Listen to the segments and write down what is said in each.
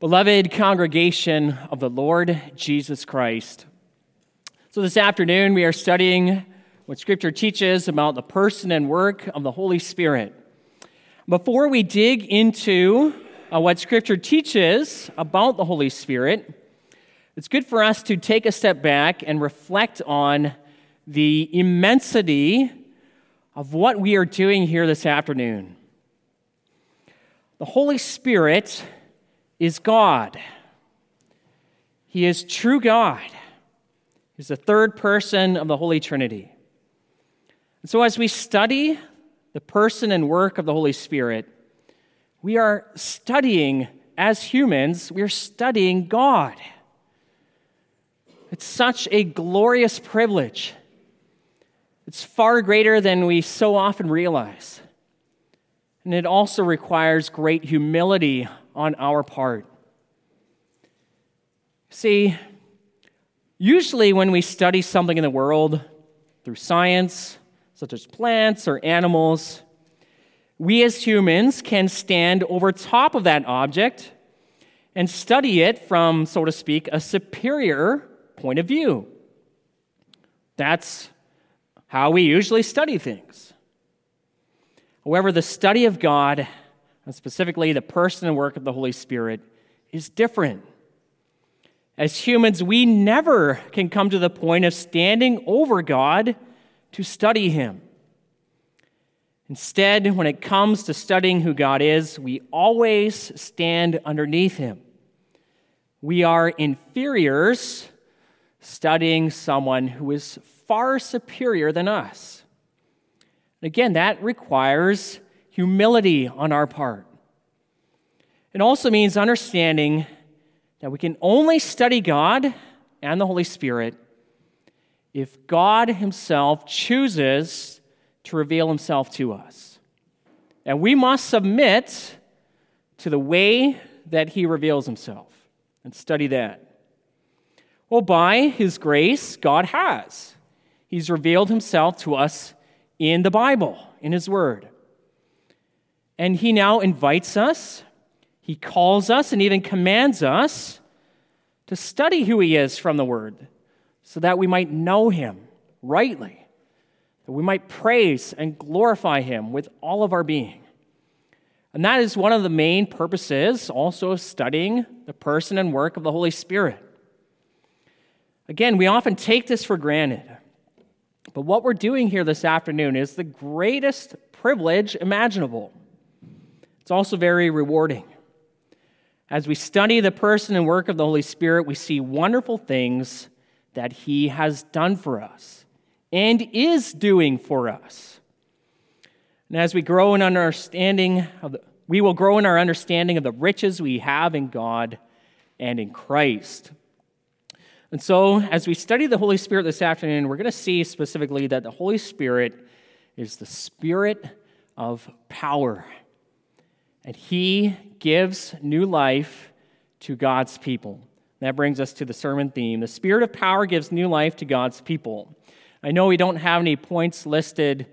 Beloved congregation of the Lord Jesus Christ. So, this afternoon we are studying what Scripture teaches about the person and work of the Holy Spirit. Before we dig into uh, what Scripture teaches about the Holy Spirit, it's good for us to take a step back and reflect on the immensity of what we are doing here this afternoon. The Holy Spirit is God. He is true God. He's the third person of the Holy Trinity. And so, as we study the person and work of the Holy Spirit, we are studying, as humans, we are studying God. It's such a glorious privilege. It's far greater than we so often realize. And it also requires great humility on our part. See, usually when we study something in the world through science, such as plants or animals, we as humans can stand over top of that object and study it from, so to speak, a superior point of view. That's how we usually study things. However, the study of God and specifically the person and work of the Holy Spirit, is different. As humans, we never can come to the point of standing over God to study Him. Instead, when it comes to studying who God is, we always stand underneath Him. We are inferiors studying someone who is far superior than us. Again, that requires humility on our part. It also means understanding that we can only study God and the Holy Spirit if God Himself chooses to reveal Himself to us. And we must submit to the way that He reveals Himself and study that. Well, by His grace, God has. He's revealed Himself to us in the Bible, in His Word. And he now invites us, he calls us, and even commands us to study who he is from the Word so that we might know him rightly, that we might praise and glorify him with all of our being. And that is one of the main purposes also of studying the person and work of the Holy Spirit. Again, we often take this for granted. But what we're doing here this afternoon is the greatest privilege imaginable. It's also very rewarding. As we study the person and work of the Holy Spirit, we see wonderful things that He has done for us and is doing for us. And as we grow in understanding of the, we will grow in our understanding of the riches we have in God and in Christ. And so, as we study the Holy Spirit this afternoon, we're going to see specifically that the Holy Spirit is the Spirit of power and he gives new life to God's people. That brings us to the sermon theme. The Spirit of power gives new life to God's people. I know we don't have any points listed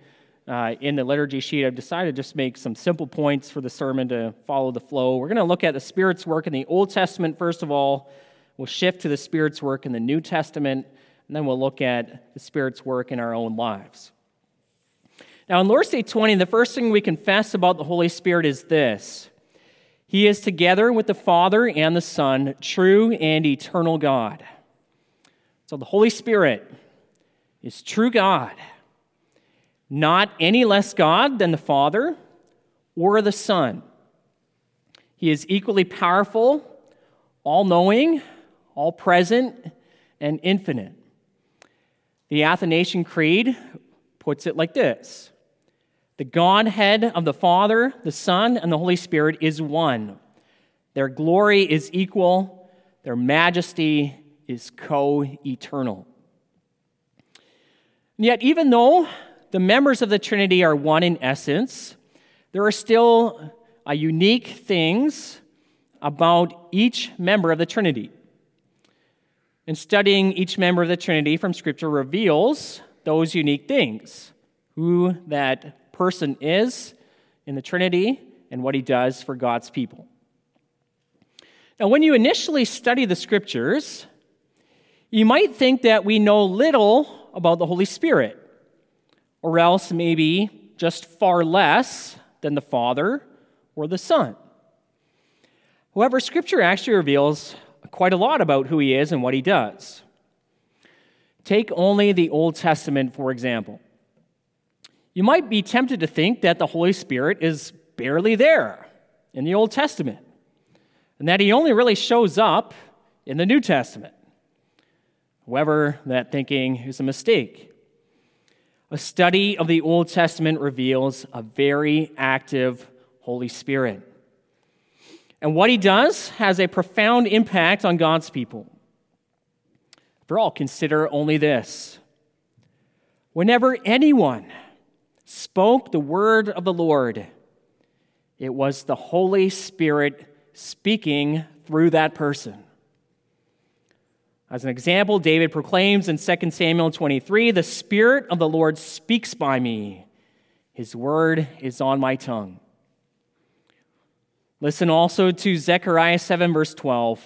uh, in the liturgy sheet. I've decided to just make some simple points for the sermon to follow the flow. We're going to look at the Spirit's work in the Old Testament first of all. We'll shift to the Spirit's work in the New Testament, and then we'll look at the Spirit's work in our own lives. Now, in Lord's Day 20, the first thing we confess about the Holy Spirit is this He is together with the Father and the Son, true and eternal God. So the Holy Spirit is true God, not any less God than the Father or the Son. He is equally powerful, all knowing, all present, and infinite. The Athanasian Creed puts it like this the Godhead of the Father, the Son, and the Holy Spirit is one. Their glory is equal, their majesty is co eternal. Yet, even though the members of the Trinity are one in essence, there are still uh, unique things about each member of the Trinity. And studying each member of the Trinity from Scripture reveals those unique things who that person is in the Trinity and what he does for God's people. Now, when you initially study the scriptures, you might think that we know little about the Holy Spirit, or else maybe just far less than the Father or the Son. However, Scripture actually reveals quite a lot about who He is and what He does. Take only the Old Testament, for example. You might be tempted to think that the Holy Spirit is barely there in the Old Testament, and that He only really shows up in the New Testament. However, that thinking is a mistake. A study of the Old Testament reveals a very active Holy Spirit. And what he does has a profound impact on God's people. For all, consider only this. Whenever anyone spoke the word of the Lord, it was the Holy Spirit speaking through that person. As an example, David proclaims in 2 Samuel 23 The Spirit of the Lord speaks by me, His word is on my tongue. Listen also to Zechariah 7, verse 12.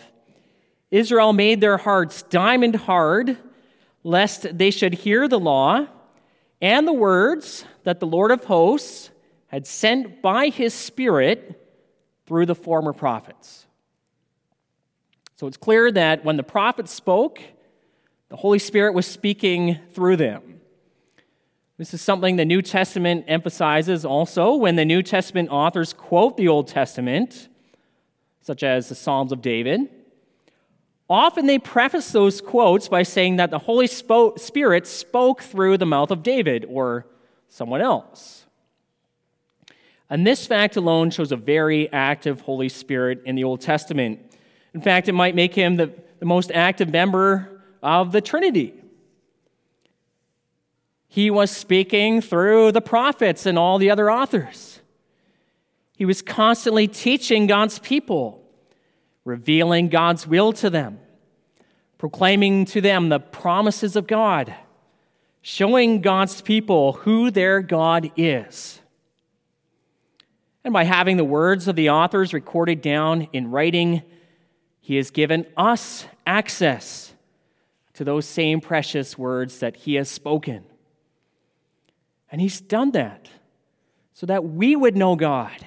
Israel made their hearts diamond hard, lest they should hear the law and the words that the Lord of hosts had sent by his Spirit through the former prophets. So it's clear that when the prophets spoke, the Holy Spirit was speaking through them. This is something the New Testament emphasizes also when the New Testament authors quote the Old Testament, such as the Psalms of David. Often they preface those quotes by saying that the Holy Spirit spoke through the mouth of David or someone else. And this fact alone shows a very active Holy Spirit in the Old Testament. In fact, it might make him the, the most active member of the Trinity. He was speaking through the prophets and all the other authors. He was constantly teaching God's people, revealing God's will to them, proclaiming to them the promises of God, showing God's people who their God is. And by having the words of the authors recorded down in writing, he has given us access to those same precious words that He has spoken. And He's done that so that we would know God,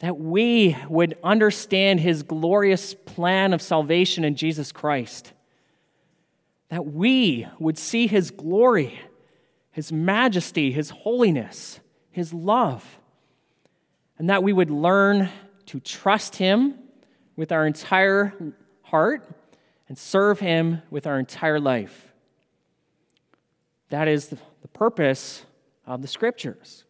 that we would understand His glorious plan of salvation in Jesus Christ, that we would see His glory, His majesty, His holiness, His love, and that we would learn to trust Him with our entire heart and serve Him with our entire life. That is the, purpose of the Scriptures.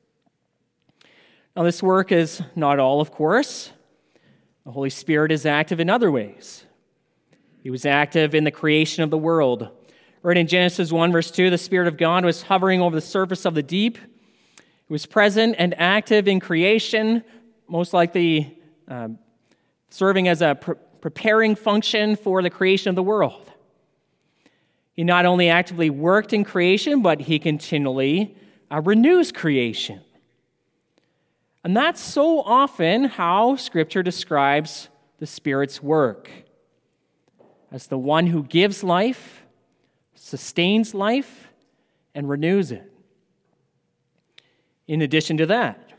Now, this work is not all, of course. The Holy Spirit is active in other ways. He was active in the creation of the world. Right in Genesis 1, verse 2, the Spirit of God was hovering over the surface of the deep. He was present and active in creation, most likely um, serving as a pre- preparing function for the creation of the world. He not only actively worked in creation, but he continually uh, renews creation. And that's so often how Scripture describes the Spirit's work as the one who gives life, sustains life, and renews it. In addition to that,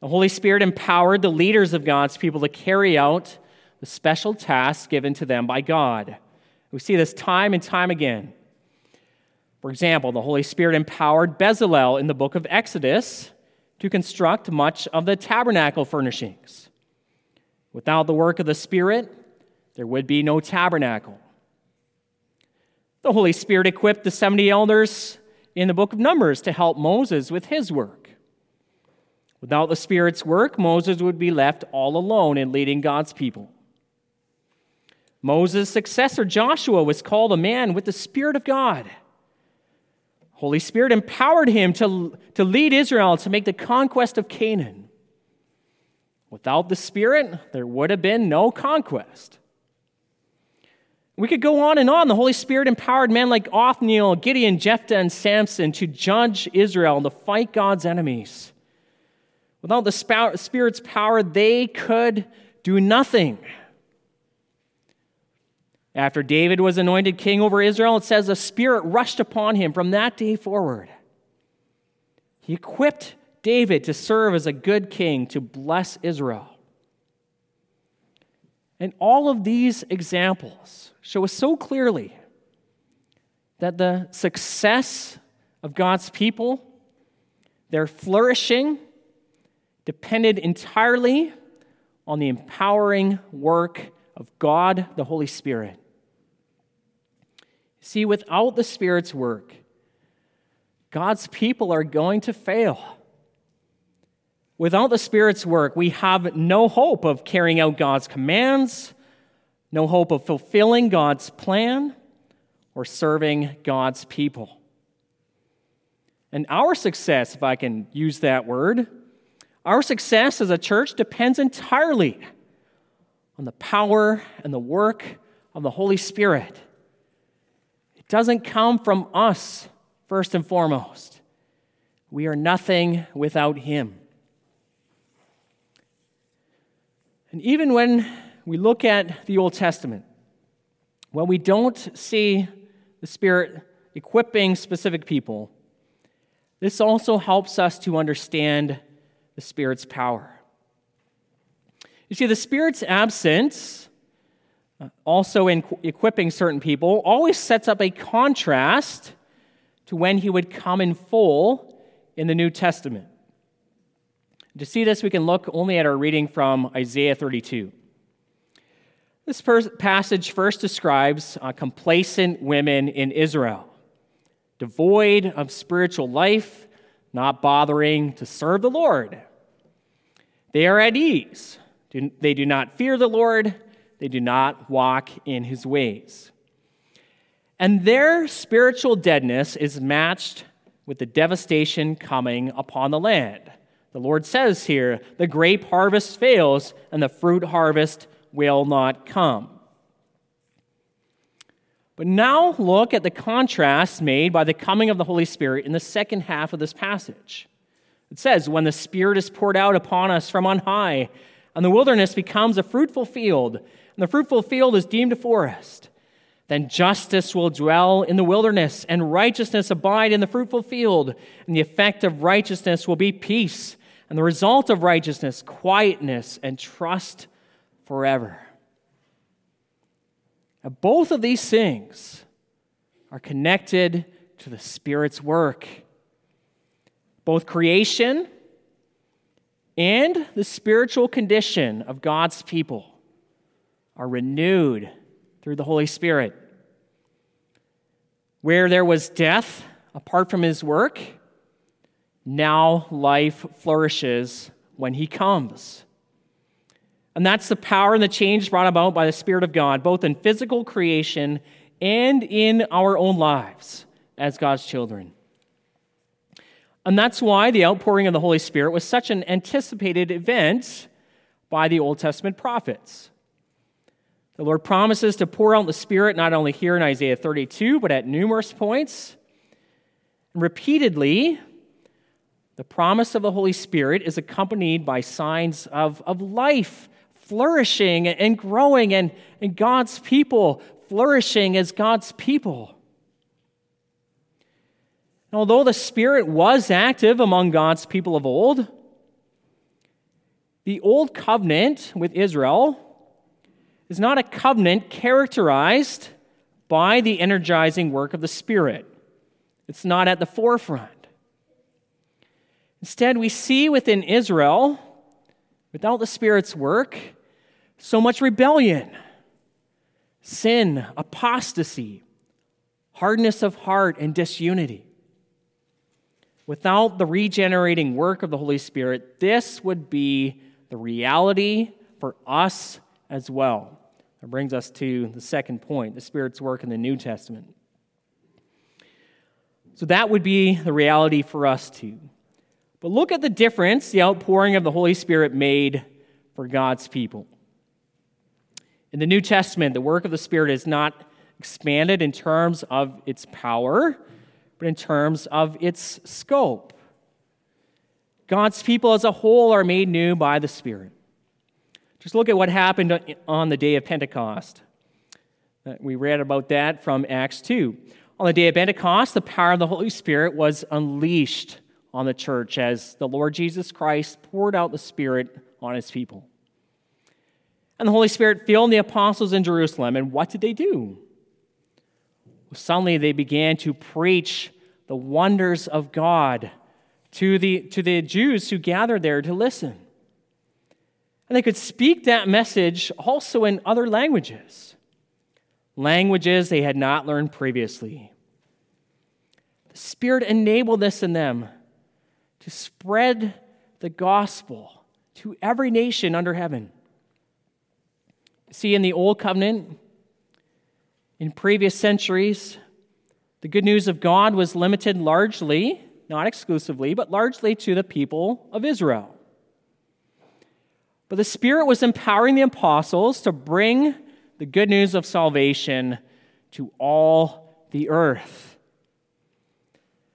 the Holy Spirit empowered the leaders of God's people to carry out the special tasks given to them by God. We see this time and time again. For example, the Holy Spirit empowered Bezalel in the book of Exodus to construct much of the tabernacle furnishings. Without the work of the Spirit, there would be no tabernacle. The Holy Spirit equipped the 70 elders in the book of Numbers to help Moses with his work. Without the Spirit's work, Moses would be left all alone in leading God's people. Moses' successor, Joshua, was called a man with the Spirit of God. Holy Spirit empowered him to, to lead Israel to make the conquest of Canaan. Without the Spirit, there would have been no conquest. We could go on and on. The Holy Spirit empowered men like Othniel, Gideon, Jephthah, and Samson to judge Israel and to fight God's enemies. Without the Spirit's power, they could do nothing. After David was anointed king over Israel, it says the Spirit rushed upon him from that day forward. He equipped David to serve as a good king to bless Israel. And all of these examples show us so clearly that the success of God's people, their flourishing, depended entirely on the empowering work of God, the Holy Spirit. See, without the Spirit's work, God's people are going to fail. Without the Spirit's work, we have no hope of carrying out God's commands, no hope of fulfilling God's plan, or serving God's people. And our success, if I can use that word, our success as a church depends entirely on the power and the work of the Holy Spirit. Doesn't come from us, first and foremost. We are nothing without Him. And even when we look at the Old Testament, when we don't see the Spirit equipping specific people, this also helps us to understand the Spirit's power. You see, the Spirit's absence, also in equipping certain people, always sets up a contrast to when he would come in full in the New Testament. To see this, we can look only at our reading from Isaiah 32. This passage first describes uh, complacent women in Israel, devoid of spiritual life, not bothering to serve the Lord. They are at ease. They do not fear the Lord, they do not walk in his ways. And their spiritual deadness is matched with the devastation coming upon the land. The Lord says here, the grape harvest fails and the fruit harvest will not come. But now look at the contrast made by the coming of the Holy Spirit in the second half of this passage. It says, When the Spirit is poured out upon us from on high, and the wilderness becomes a fruitful field, and the fruitful field is deemed a forest, then justice will dwell in the wilderness, and righteousness abide in the fruitful field, and the effect of righteousness will be peace and the result of righteousness, quietness, and trust forever. Now, both of these things are connected to the Spirit's work. Both creation and the spiritual condition of God's people are renewed through the Holy Spirit. Where there was death apart from his work, now life flourishes when he comes. And that's the power and the change brought about by the Spirit of God, both in physical creation and in our own lives as God's children. And that's why the outpouring of the Holy Spirit was such an anticipated event by the Old Testament prophets. The Lord promises to pour out the Spirit not only here in Isaiah 32, but at numerous points. And repeatedly, the promise of the Holy Spirit is accompanied by signs of, of life, flourishing and growing, and, and God's people flourishing as God's people. And although the Spirit was active among God's people of old, the old covenant with Israel is not a covenant characterized by the energizing work of the Spirit. It's not at the forefront. Instead, we see within Israel, without the Spirit's work, so much rebellion, sin, apostasy, hardness of heart, and disunity. Without the regenerating work of the Holy Spirit, this would be the reality for us as well. That brings us to the second point the Spirit's work in the New Testament. So that would be the reality for us too. But look at the difference the outpouring of the Holy Spirit made for God's people. In the New Testament, the work of the Spirit is not expanded in terms of its power, but in terms of its scope. God's people as a whole are made new by the Spirit. Just look at what happened on the day of Pentecost. Uh, we read about that from Acts 2. On the day of Pentecost, the power of the Holy Spirit was unleashed on the church as the Lord Jesus Christ poured out the Spirit on his people. And the Holy Spirit filled the apostles in Jerusalem. And what did they do? Well, suddenly they began to preach the wonders of God to the, to the Jews who gathered there to listen. And they could speak that message also in other languages, languages they had not learned previously. The Spirit enabled this in them to spread the gospel to every nation under heaven. See, in the Old Covenant, in previous centuries, the good news of God was limited largely, not exclusively, but largely to the people of Israel. But the Spirit was empowering the apostles to bring the good news of salvation to all the earth.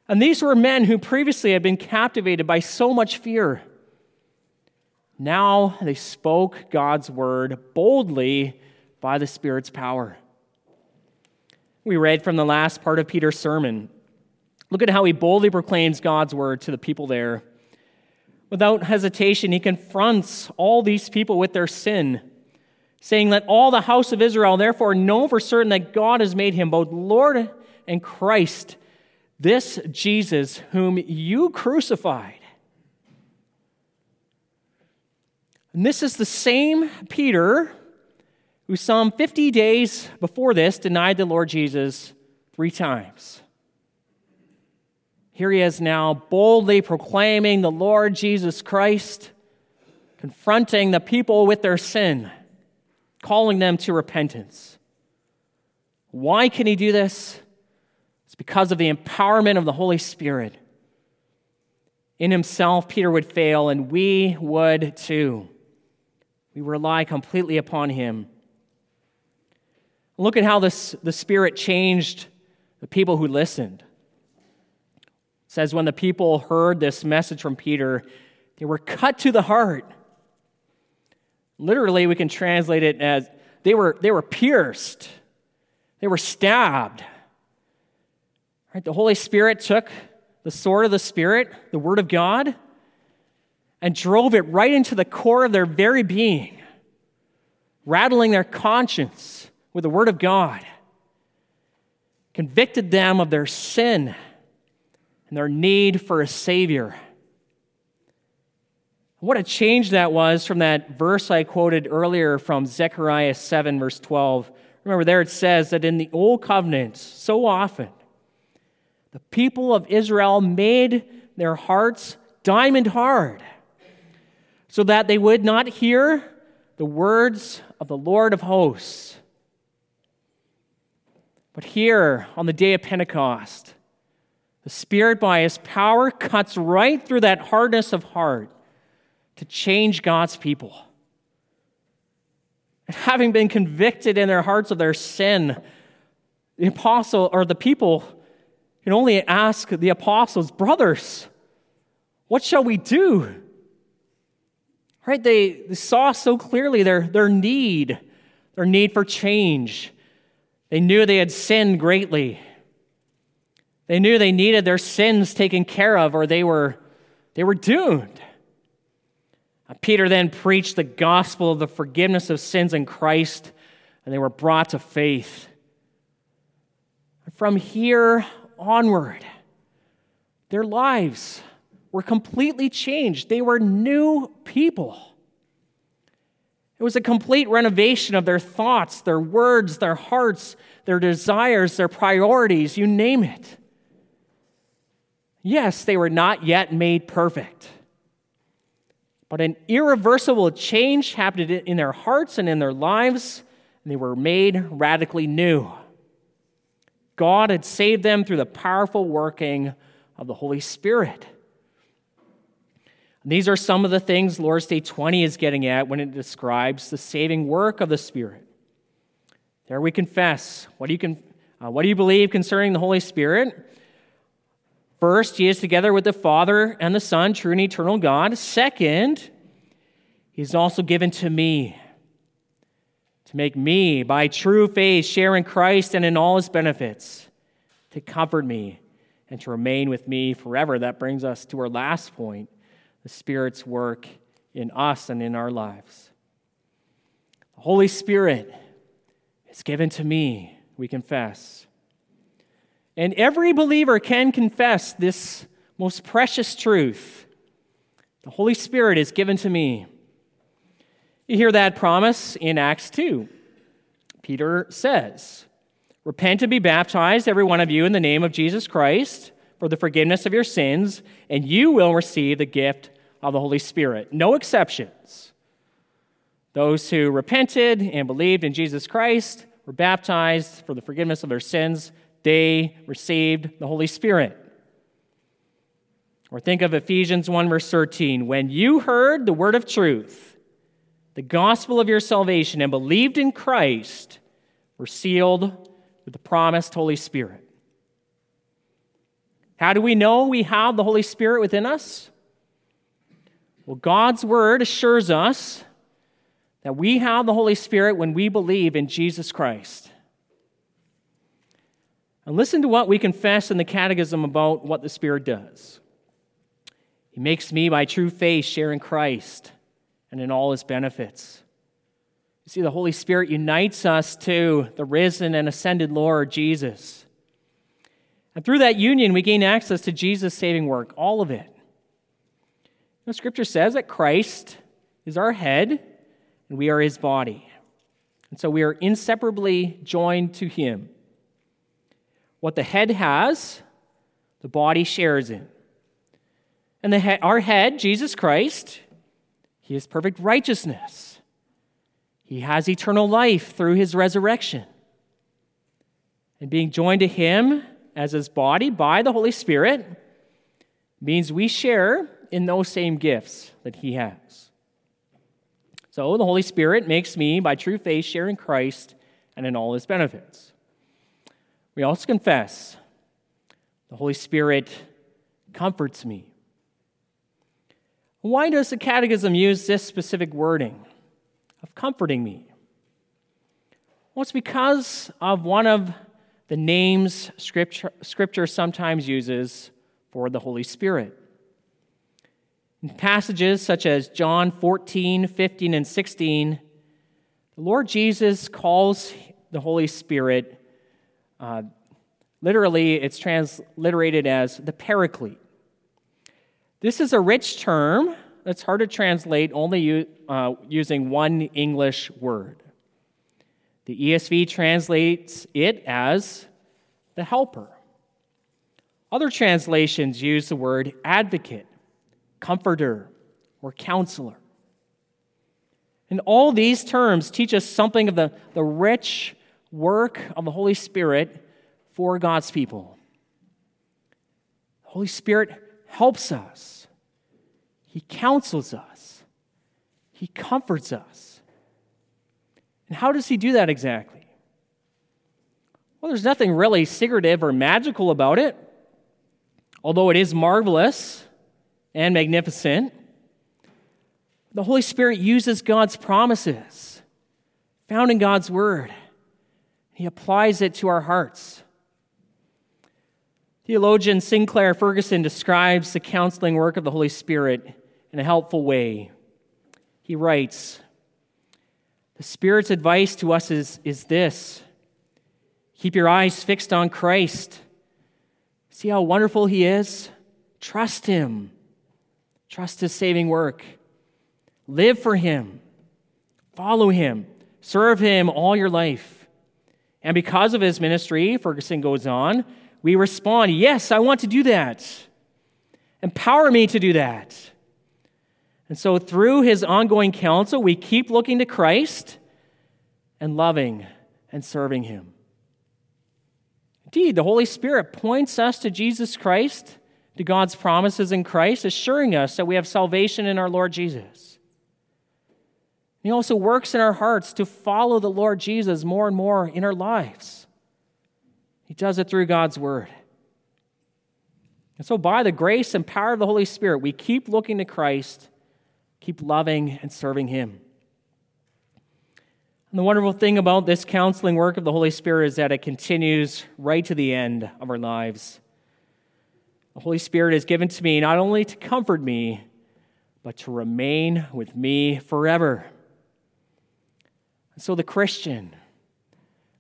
And these were men who previously had been captivated by so much fear. Now they spoke God's word boldly by the Spirit's power. We read from the last part of Peter's sermon. Look at how he boldly proclaims God's word to the people there. Without hesitation, he confronts all these people with their sin, saying, Let all the house of Israel therefore know for certain that God has made him both Lord and Christ, this Jesus whom you crucified. And this is the same Peter who some 50 days before this denied the Lord Jesus three times. Here he is now boldly proclaiming the Lord Jesus Christ, confronting the people with their sin, calling them to repentance. Why can he do this? It's because of the empowerment of the Holy Spirit. In himself, Peter would fail, and we would too. We rely completely upon him. Look at how this, the Spirit changed the people who listened. Says, when the people heard this message from Peter, they were cut to the heart. Literally, we can translate it as they were, they were pierced, they were stabbed. Right? The Holy Spirit took the sword of the Spirit, the Word of God, and drove it right into the core of their very being, rattling their conscience with the Word of God, convicted them of their sin and their need for a Savior. What a change that was from that verse I quoted earlier from Zechariah 7, verse 12. Remember, there it says that in the Old Covenant, so often, the people of Israel made their hearts diamond hard so that they would not hear the words of the Lord of hosts. But here, on the day of Pentecost, the Spirit, by His power, cuts right through that hardness of heart to change God's people. And having been convicted in their hearts of their sin, the apostle or the people can only ask the apostles, brothers, what shall we do? Right? They, they saw so clearly their, their need, their need for change. They knew they had sinned greatly. They knew they needed their sins taken care of or they were, they were doomed. Peter then preached the gospel of the forgiveness of sins in Christ, and they were brought to faith. From here onward, their lives were completely changed. They were new people. It was a complete renovation of their thoughts, their words, their hearts, their desires, their priorities, you name it. Yes, they were not yet made perfect. But an irreversible change happened in their hearts and in their lives, and they were made radically new. God had saved them through the powerful working of the Holy Spirit. These are some of the things Lord's Day 20 is getting at when it describes the saving work of the Spirit. There we confess. What do you, uh, what do you believe concerning the Holy Spirit? First, he is together with the Father and the Son, true and eternal God. Second, He's also given to me to make me, by true faith, share in Christ and in all his benefits, to comfort me and to remain with me forever. That brings us to our last point the Spirit's work in us and in our lives. The Holy Spirit is given to me, we confess. And every believer can confess this most precious truth. The Holy Spirit is given to me. You hear that promise in Acts 2. Peter says, Repent and be baptized, every one of you, in the name of Jesus Christ for the forgiveness of your sins, and you will receive the gift of the Holy Spirit. No exceptions. Those who repented and believed in Jesus Christ were baptized for the forgiveness of their sins. They received the Holy Spirit. Or think of Ephesians 1, verse 13. When you heard the word of truth, the gospel of your salvation, and believed in Christ, were sealed with the promised Holy Spirit. How do we know we have the Holy Spirit within us? Well, God's word assures us that we have the Holy Spirit when we believe in Jesus Christ. And listen to what we confess in the Catechism about what the Spirit does. He makes me, by true faith, share in Christ and in all his benefits. You see, the Holy Spirit unites us to the risen and ascended Lord Jesus. And through that union, we gain access to Jesus' saving work, all of it. The scripture says that Christ is our head and we are his body. And so we are inseparably joined to him. What the head has, the body shares in. And the he- our head, Jesus Christ, he has perfect righteousness. He has eternal life through his resurrection. And being joined to him as his body by the Holy Spirit means we share in those same gifts that he has. So the Holy Spirit makes me, by true faith, share in Christ and in all his benefits. We also confess the Holy Spirit comforts me. Why does the Catechism use this specific wording of comforting me? Well, it's because of one of the names scripture, scripture sometimes uses for the Holy Spirit. In passages such as John 14, 15, and 16, the Lord Jesus calls the Holy Spirit, uh, literally, it's transliterated as the Paraclete. This is a rich term that's hard to translate only uh, using one English word. The ESV translates it as the helper. Other translations use the word advocate, comforter, or counselor. And all these terms teach us something of the, the rich work of the Holy Spirit for God's people. The Holy Spirit helps us, He counsels us, He comforts us. And how does he do that exactly? Well, there's nothing really secretive or magical about it, although it is marvelous and magnificent. The Holy Spirit uses God's promises found in God's Word. He applies it to our hearts. Theologian Sinclair Ferguson describes the counseling work of the Holy Spirit in a helpful way. He writes, the Spirit's advice to us is, is this keep your eyes fixed on Christ. See how wonderful He is? Trust Him, trust His saving work. Live for Him, follow Him, serve Him all your life. And because of His ministry, Ferguson goes on, we respond, Yes, I want to do that. Empower me to do that. And so, through his ongoing counsel, we keep looking to Christ and loving and serving him. Indeed, the Holy Spirit points us to Jesus Christ, to God's promises in Christ, assuring us that we have salvation in our Lord Jesus. He also works in our hearts to follow the Lord Jesus more and more in our lives. He does it through God's Word. And so, by the grace and power of the Holy Spirit, we keep looking to Christ Keep loving and serving Him. And the wonderful thing about this counseling work of the Holy Spirit is that it continues right to the end of our lives. The Holy Spirit is given to me not only to comfort me, but to remain with me forever. And so the Christian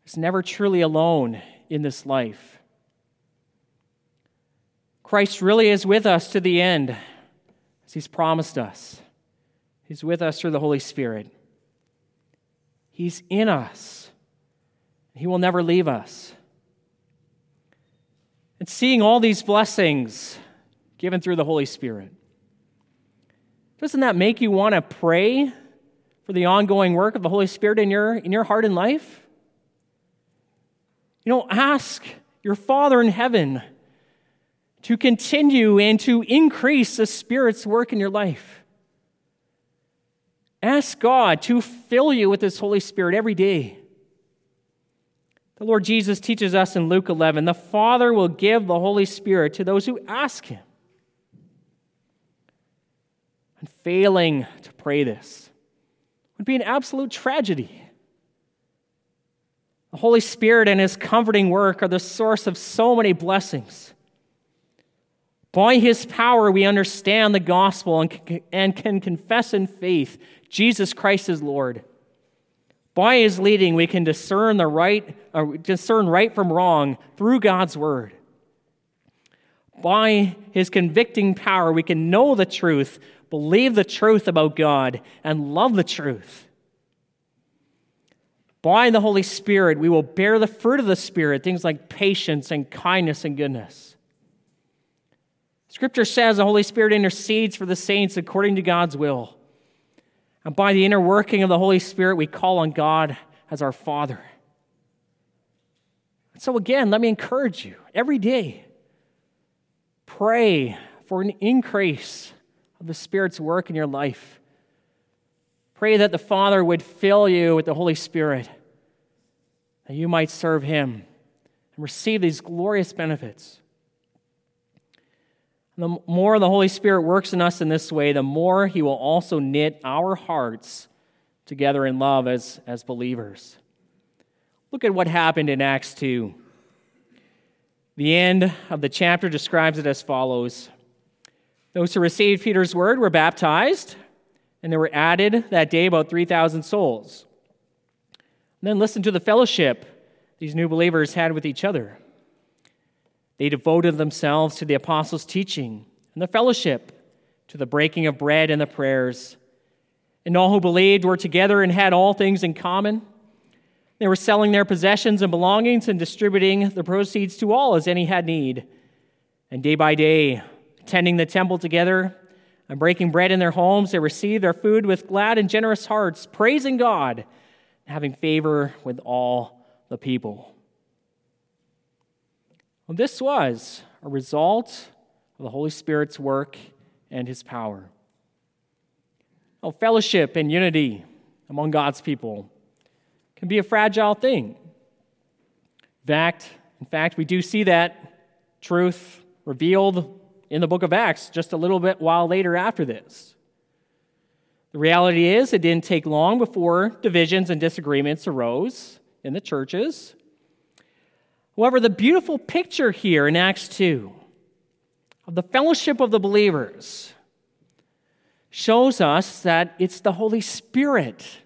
is never truly alone in this life. Christ really is with us to the end, as He's promised us. He's with us through the Holy Spirit. He's in us. He will never leave us. And seeing all these blessings given through the Holy Spirit, doesn't that make you want to pray for the ongoing work of the Holy Spirit in your, in your heart and life? You know, ask your Father in heaven to continue and to increase the Spirit's work in your life. Ask God to fill you with His Holy Spirit every day. The Lord Jesus teaches us in Luke 11 the Father will give the Holy Spirit to those who ask Him. And failing to pray this would be an absolute tragedy. The Holy Spirit and His comforting work are the source of so many blessings. By His power, we understand the gospel and, and can confess in faith Jesus Christ is Lord. By His leading, we can discern the right, uh, discern right from wrong through God's word. By His convicting power, we can know the truth, believe the truth about God, and love the truth. By the Holy Spirit, we will bear the fruit of the Spirit, things like patience and kindness and goodness. Scripture says the Holy Spirit intercedes for the saints according to God's will. And by the inner working of the Holy Spirit, we call on God as our Father. So, again, let me encourage you every day pray for an increase of the Spirit's work in your life. Pray that the Father would fill you with the Holy Spirit, that you might serve Him and receive these glorious benefits. The more the Holy Spirit works in us in this way, the more He will also knit our hearts together in love as, as believers. Look at what happened in Acts 2. The end of the chapter describes it as follows Those who received Peter's word were baptized and there were added that day about 3,000 souls. And then listen to the fellowship these new believers had with each other. They devoted themselves to the apostles' teaching and the fellowship, to the breaking of bread and the prayers. And all who believed were together and had all things in common. They were selling their possessions and belongings and distributing the proceeds to all as any had need. And day by day, attending the temple together and breaking bread in their homes, they received their food with glad and generous hearts, praising God and having favor with all the people. Well, this was a result of the Holy Spirit's work and his power. Well, fellowship and unity among God's people can be a fragile thing. In fact, in fact, we do see that truth revealed in the book of Acts just a little bit while later after this. The reality is, it didn't take long before divisions and disagreements arose in the churches. However, the beautiful picture here in Acts 2 of the fellowship of the believers shows us that it's the Holy Spirit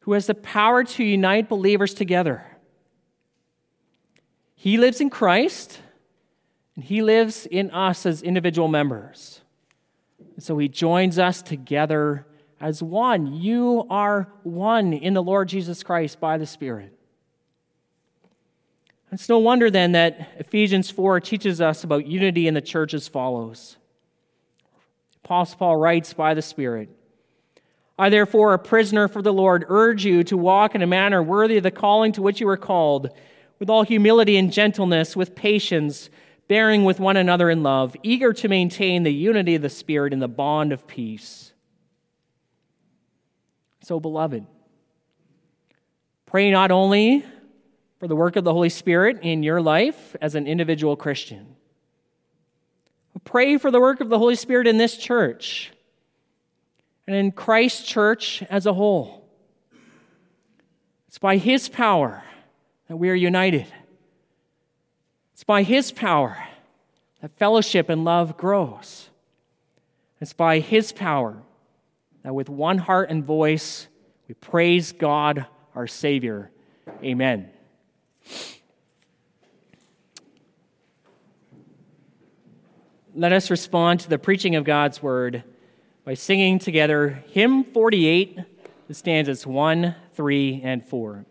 who has the power to unite believers together. He lives in Christ and He lives in us as individual members. And so He joins us together as one. You are one in the Lord Jesus Christ by the Spirit. It's no wonder then that Ephesians 4 teaches us about unity in the church as follows. Apostle Paul writes by the Spirit I, therefore, a prisoner for the Lord, urge you to walk in a manner worthy of the calling to which you were called, with all humility and gentleness, with patience bearing with one another in love, eager to maintain the unity of the Spirit in the bond of peace. So, beloved, pray not only for the work of the Holy Spirit in your life as an individual Christian, but pray for the work of the Holy Spirit in this church. and in Christ's church as a whole. It's by His power that we are united. It's by His power that fellowship and love grows. It's by His power that with one heart and voice we praise God, our Savior. Amen. Let us respond to the preaching of God's word by singing together hymn 48, the stanzas 1, 3, and 4.